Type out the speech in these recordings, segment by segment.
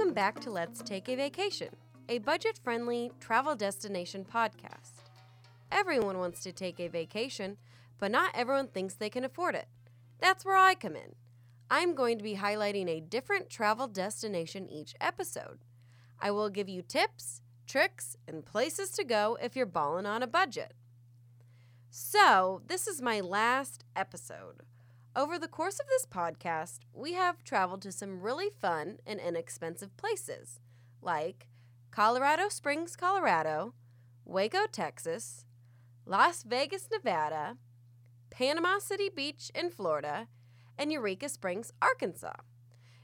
Welcome back to Let's Take a Vacation, a budget friendly travel destination podcast. Everyone wants to take a vacation, but not everyone thinks they can afford it. That's where I come in. I'm going to be highlighting a different travel destination each episode. I will give you tips, tricks, and places to go if you're balling on a budget. So, this is my last episode. Over the course of this podcast, we have traveled to some really fun and inexpensive places like Colorado Springs, Colorado, Waco, Texas, Las Vegas, Nevada, Panama City Beach in Florida, and Eureka Springs, Arkansas.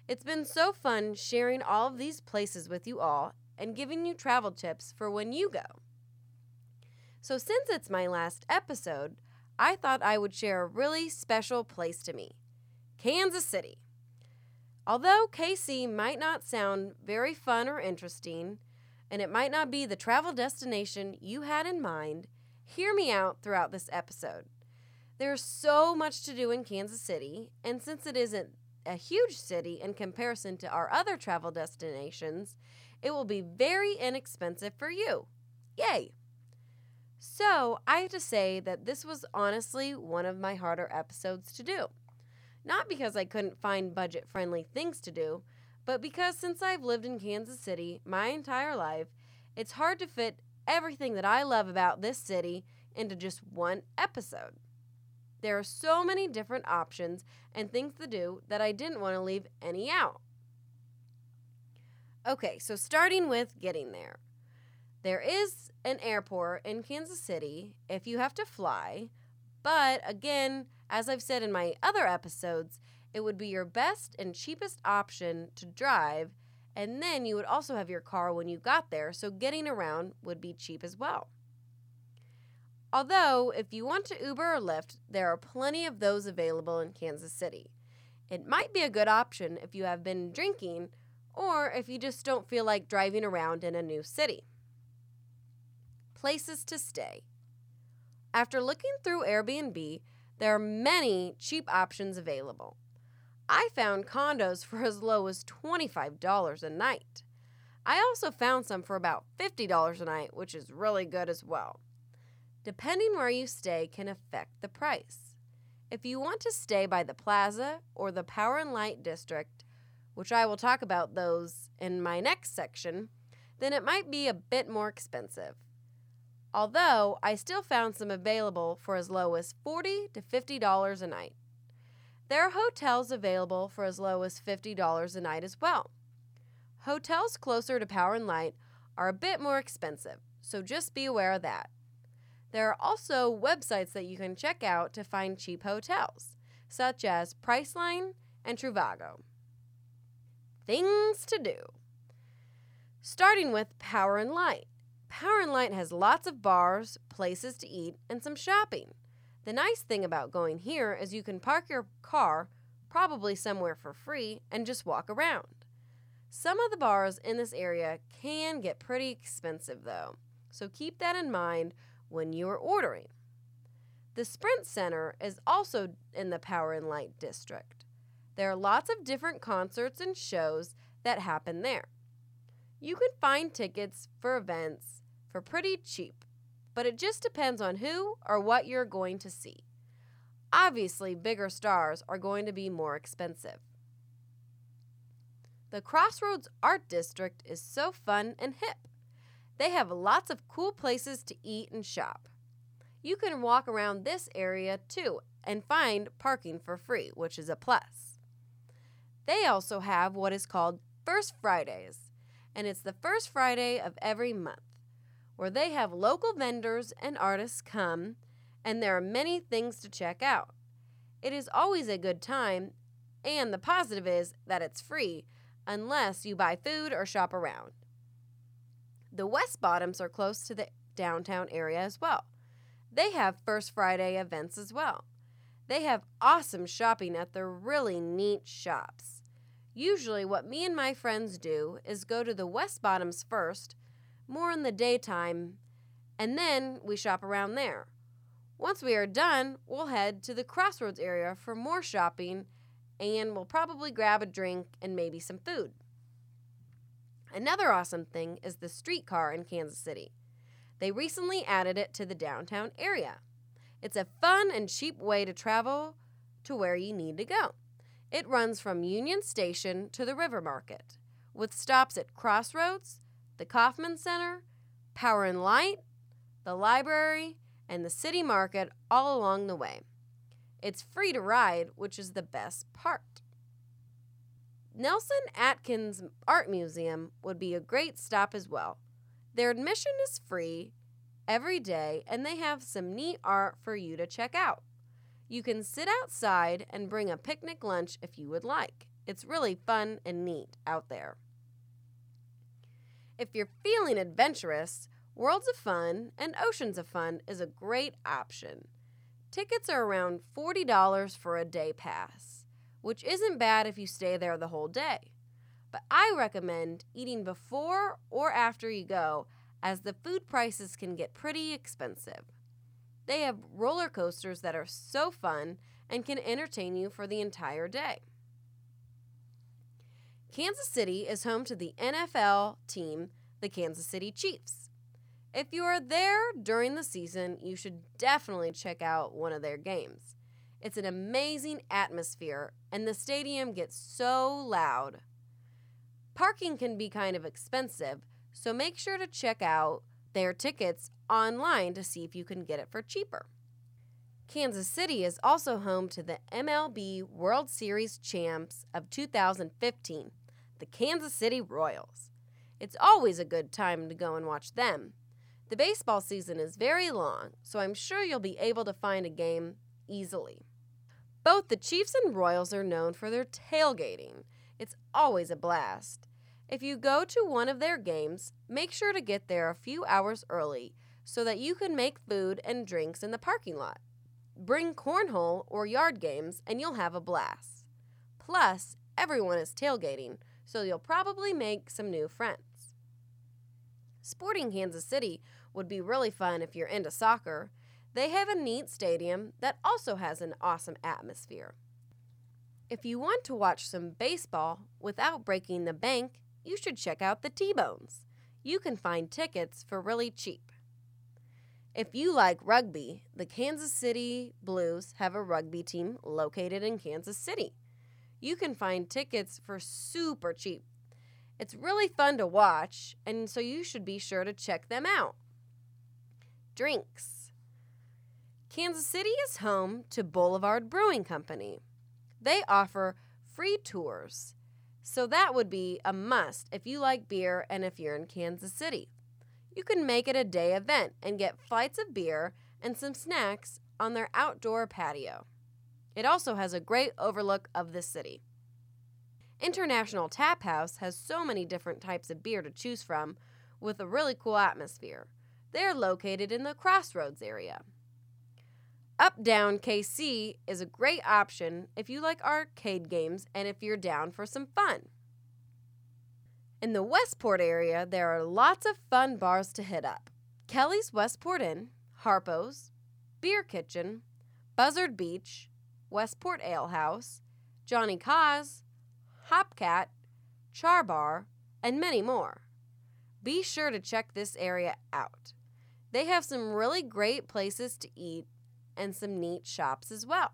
It's been so fun sharing all of these places with you all and giving you travel tips for when you go. So, since it's my last episode, I thought I would share a really special place to me Kansas City. Although KC might not sound very fun or interesting, and it might not be the travel destination you had in mind, hear me out throughout this episode. There's so much to do in Kansas City, and since it isn't a huge city in comparison to our other travel destinations, it will be very inexpensive for you. Yay! So, I have to say that this was honestly one of my harder episodes to do. Not because I couldn't find budget friendly things to do, but because since I've lived in Kansas City my entire life, it's hard to fit everything that I love about this city into just one episode. There are so many different options and things to do that I didn't want to leave any out. Okay, so starting with getting there. There is an airport in Kansas City if you have to fly, but again, as I've said in my other episodes, it would be your best and cheapest option to drive, and then you would also have your car when you got there, so getting around would be cheap as well. Although, if you want to Uber or Lyft, there are plenty of those available in Kansas City. It might be a good option if you have been drinking or if you just don't feel like driving around in a new city. Places to stay. After looking through Airbnb, there are many cheap options available. I found condos for as low as $25 a night. I also found some for about $50 a night, which is really good as well. Depending where you stay can affect the price. If you want to stay by the plaza or the Power and Light District, which I will talk about those in my next section, then it might be a bit more expensive although I still found some available for as low as 40 to $50 a night. There are hotels available for as low as $50 a night as well. Hotels closer to Power and Light are a bit more expensive, so just be aware of that. There are also websites that you can check out to find cheap hotels, such as Priceline and Trivago. Things to do. Starting with Power and Light. Power and Light has lots of bars, places to eat, and some shopping. The nice thing about going here is you can park your car, probably somewhere for free, and just walk around. Some of the bars in this area can get pretty expensive though, so keep that in mind when you are ordering. The Sprint Center is also in the Power and Light district. There are lots of different concerts and shows that happen there. You can find tickets for events for pretty cheap, but it just depends on who or what you're going to see. Obviously, bigger stars are going to be more expensive. The Crossroads Art District is so fun and hip. They have lots of cool places to eat and shop. You can walk around this area too and find parking for free, which is a plus. They also have what is called First Fridays, and it's the first Friday of every month, where they have local vendors and artists come, and there are many things to check out. It is always a good time, and the positive is that it's free unless you buy food or shop around. The West Bottoms are close to the downtown area as well. They have First Friday events as well. They have awesome shopping at their really neat shops. Usually, what me and my friends do is go to the West Bottoms first, more in the daytime, and then we shop around there. Once we are done, we'll head to the Crossroads area for more shopping and we'll probably grab a drink and maybe some food. Another awesome thing is the streetcar in Kansas City. They recently added it to the downtown area. It's a fun and cheap way to travel to where you need to go. It runs from Union Station to the River Market, with stops at Crossroads, the Kauffman Center, Power and Light, the library, and the city market all along the way. It's free to ride, which is the best part. Nelson Atkins Art Museum would be a great stop as well. Their admission is free every day, and they have some neat art for you to check out. You can sit outside and bring a picnic lunch if you would like. It's really fun and neat out there. If you're feeling adventurous, Worlds of Fun and Oceans of Fun is a great option. Tickets are around $40 for a day pass, which isn't bad if you stay there the whole day. But I recommend eating before or after you go, as the food prices can get pretty expensive. They have roller coasters that are so fun and can entertain you for the entire day. Kansas City is home to the NFL team, the Kansas City Chiefs. If you are there during the season, you should definitely check out one of their games. It's an amazing atmosphere, and the stadium gets so loud. Parking can be kind of expensive, so make sure to check out their tickets online to see if you can get it for cheaper. Kansas City is also home to the MLB World Series champs of 2015, the Kansas City Royals. It's always a good time to go and watch them. The baseball season is very long, so I'm sure you'll be able to find a game easily. Both the Chiefs and Royals are known for their tailgating. It's always a blast. If you go to one of their games, make sure to get there a few hours early so that you can make food and drinks in the parking lot. Bring cornhole or yard games and you'll have a blast. Plus, everyone is tailgating, so you'll probably make some new friends. Sporting Kansas City would be really fun if you're into soccer. They have a neat stadium that also has an awesome atmosphere. If you want to watch some baseball without breaking the bank, you should check out the T Bones. You can find tickets for really cheap. If you like rugby, the Kansas City Blues have a rugby team located in Kansas City. You can find tickets for super cheap. It's really fun to watch, and so you should be sure to check them out. Drinks. Kansas City is home to Boulevard Brewing Company. They offer free tours so that would be a must if you like beer and if you're in Kansas City. You can make it a day event and get flights of beer and some snacks on their outdoor patio. It also has a great overlook of the city. International Tap House has so many different types of beer to choose from with a really cool atmosphere. They're located in the Crossroads area. Up Down KC is a great option if you like arcade games and if you're down for some fun. In the Westport area, there are lots of fun bars to hit up Kelly's Westport Inn, Harpo's, Beer Kitchen, Buzzard Beach, Westport Ale House, Johnny Kaw's, Hopcat, Char Bar, and many more. Be sure to check this area out. They have some really great places to eat and some neat shops as well.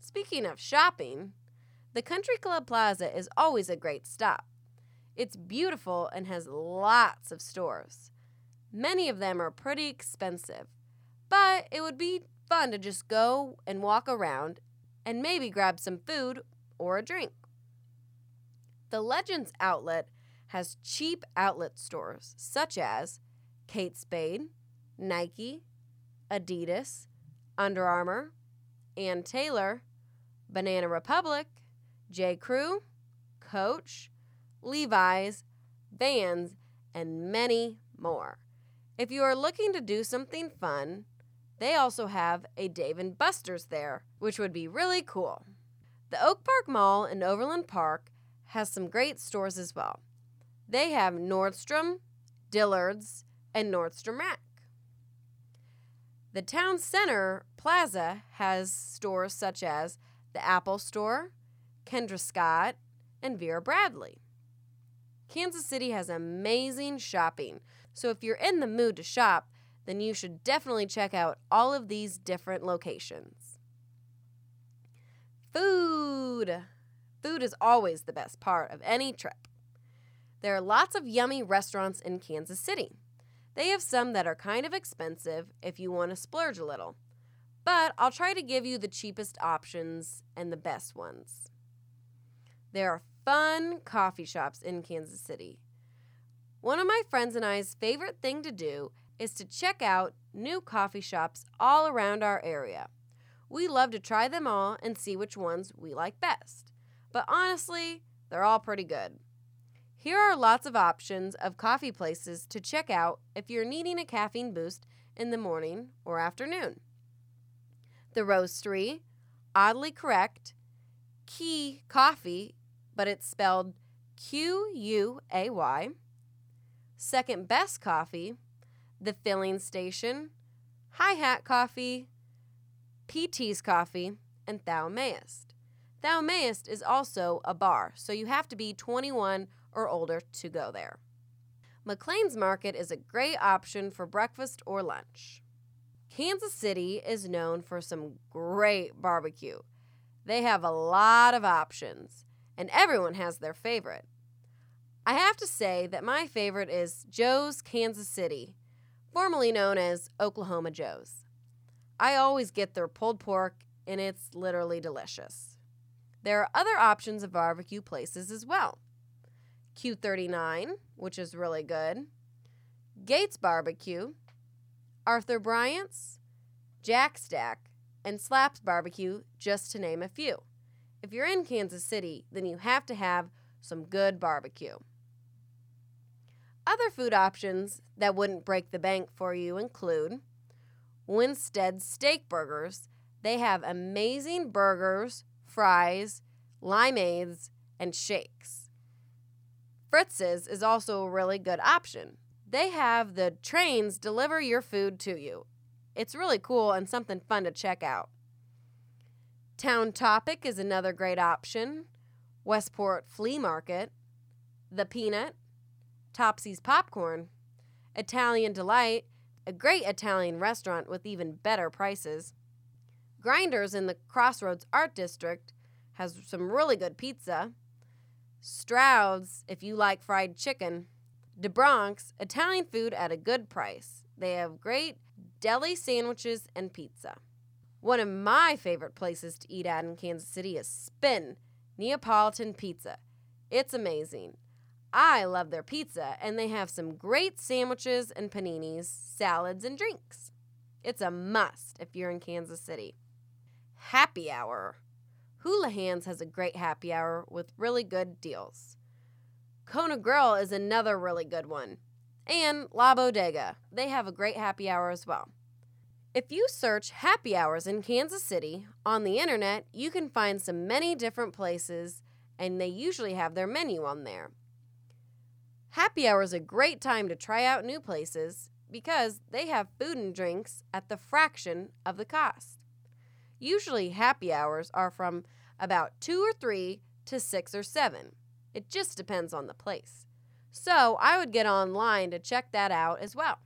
Speaking of shopping, the Country Club Plaza is always a great stop. It's beautiful and has lots of stores. Many of them are pretty expensive, but it would be fun to just go and walk around and maybe grab some food or a drink. The Legends outlet has cheap outlet stores such as Kate Spade, Nike, Adidas, under Armour, Ann Taylor, Banana Republic, J. Crew, Coach, Levi's, Vans, and many more. If you are looking to do something fun, they also have a Dave and Buster's there, which would be really cool. The Oak Park Mall in Overland Park has some great stores as well. They have Nordstrom, Dillard's, and Nordstrom Rack. The town center plaza has stores such as the Apple Store, Kendra Scott, and Vera Bradley. Kansas City has amazing shopping, so if you're in the mood to shop, then you should definitely check out all of these different locations. Food! Food is always the best part of any trip. There are lots of yummy restaurants in Kansas City. They have some that are kind of expensive if you want to splurge a little, but I'll try to give you the cheapest options and the best ones. There are fun coffee shops in Kansas City. One of my friends and I's favorite thing to do is to check out new coffee shops all around our area. We love to try them all and see which ones we like best. But honestly, they're all pretty good. Here are lots of options of coffee places to check out if you're needing a caffeine boost in the morning or afternoon. The Roastery, Oddly Correct, Key Coffee, but it's spelled Q U A Y, Second Best Coffee, The Filling Station, Hi Hat Coffee, PT's Coffee, and Thou Mayest. Thou Mayest is also a bar, so you have to be 21 or older to go there. McLain's Market is a great option for breakfast or lunch. Kansas City is known for some great barbecue. They have a lot of options, and everyone has their favorite. I have to say that my favorite is Joe's Kansas City, formerly known as Oklahoma Joe's. I always get their pulled pork, and it's literally delicious. There are other options of barbecue places as well. Q39, which is really good, Gates Barbecue, Arthur Bryant's, Jack Stack, and Slaps Barbecue, just to name a few. If you're in Kansas City, then you have to have some good barbecue. Other food options that wouldn't break the bank for you include Winstead Steak Burgers. They have amazing burgers, fries, limeades, and shakes. Fritz's is also a really good option. They have the trains deliver your food to you. It's really cool and something fun to check out. Town Topic is another great option. Westport Flea Market, The Peanut, Topsy's Popcorn, Italian Delight, a great Italian restaurant with even better prices. Grinders in the Crossroads Art District has some really good pizza. Stroud's, if you like fried chicken. D'Bronx, Italian food at a good price. They have great deli sandwiches and pizza. One of my favorite places to eat at in Kansas City is Spin Neapolitan Pizza. It's amazing. I love their pizza, and they have some great sandwiches and paninis, salads, and drinks. It's a must if you're in Kansas City. Happy Hour. Houlihan's has a great happy hour with really good deals. Kona Grill is another really good one. And La Bodega. They have a great happy hour as well. If you search happy hours in Kansas City on the internet, you can find some many different places, and they usually have their menu on there. Happy hour is a great time to try out new places because they have food and drinks at the fraction of the cost. Usually, happy hours are from about 2 or 3 to 6 or 7. It just depends on the place. So, I would get online to check that out as well.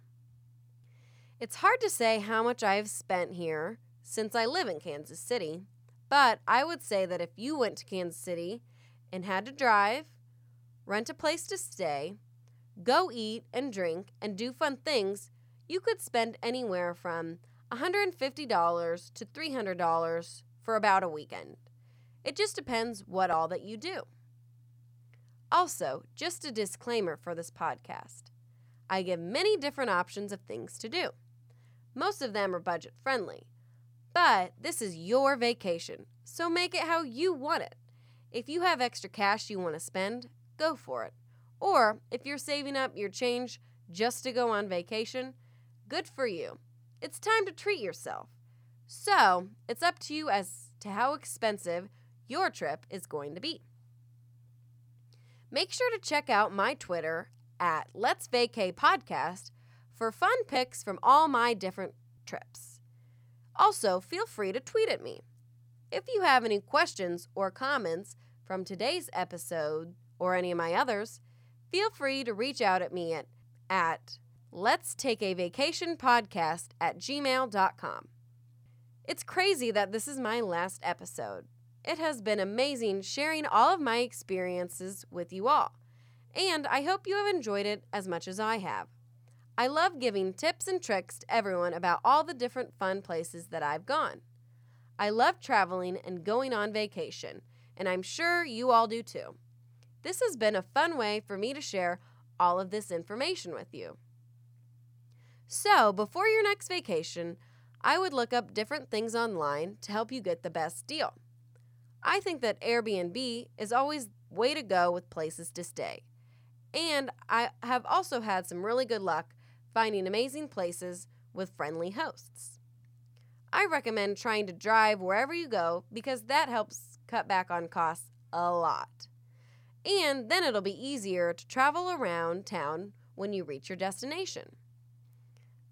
It's hard to say how much I have spent here since I live in Kansas City, but I would say that if you went to Kansas City and had to drive, rent a place to stay, go eat and drink, and do fun things, you could spend anywhere from $150 to $300 for about a weekend. It just depends what all that you do. Also, just a disclaimer for this podcast I give many different options of things to do. Most of them are budget friendly, but this is your vacation, so make it how you want it. If you have extra cash you want to spend, go for it. Or if you're saving up your change just to go on vacation, good for you. It's time to treat yourself. So, it's up to you as to how expensive your trip is going to be. Make sure to check out my Twitter at Let's Vacay Podcast for fun pics from all my different trips. Also, feel free to tweet at me. If you have any questions or comments from today's episode or any of my others, feel free to reach out at me at, at let's take a vacation podcast at gmail.com. It's crazy that this is my last episode. It has been amazing sharing all of my experiences with you all, and I hope you have enjoyed it as much as I have. I love giving tips and tricks to everyone about all the different fun places that I've gone. I love traveling and going on vacation, and I'm sure you all do too. This has been a fun way for me to share all of this information with you. So, before your next vacation, I would look up different things online to help you get the best deal. I think that Airbnb is always way to go with places to stay. And I have also had some really good luck finding amazing places with friendly hosts. I recommend trying to drive wherever you go because that helps cut back on costs a lot. And then it'll be easier to travel around town when you reach your destination.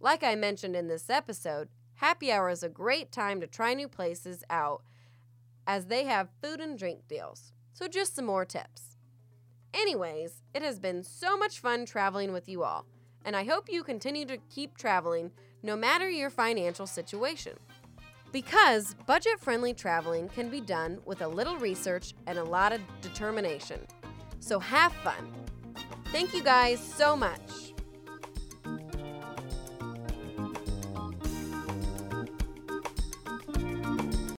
Like I mentioned in this episode, happy hour is a great time to try new places out as they have food and drink deals. So, just some more tips. Anyways, it has been so much fun traveling with you all and I hope you continue to keep traveling no matter your financial situation. Because budget friendly traveling can be done with a little research and a lot of determination. So have fun. Thank you guys so much.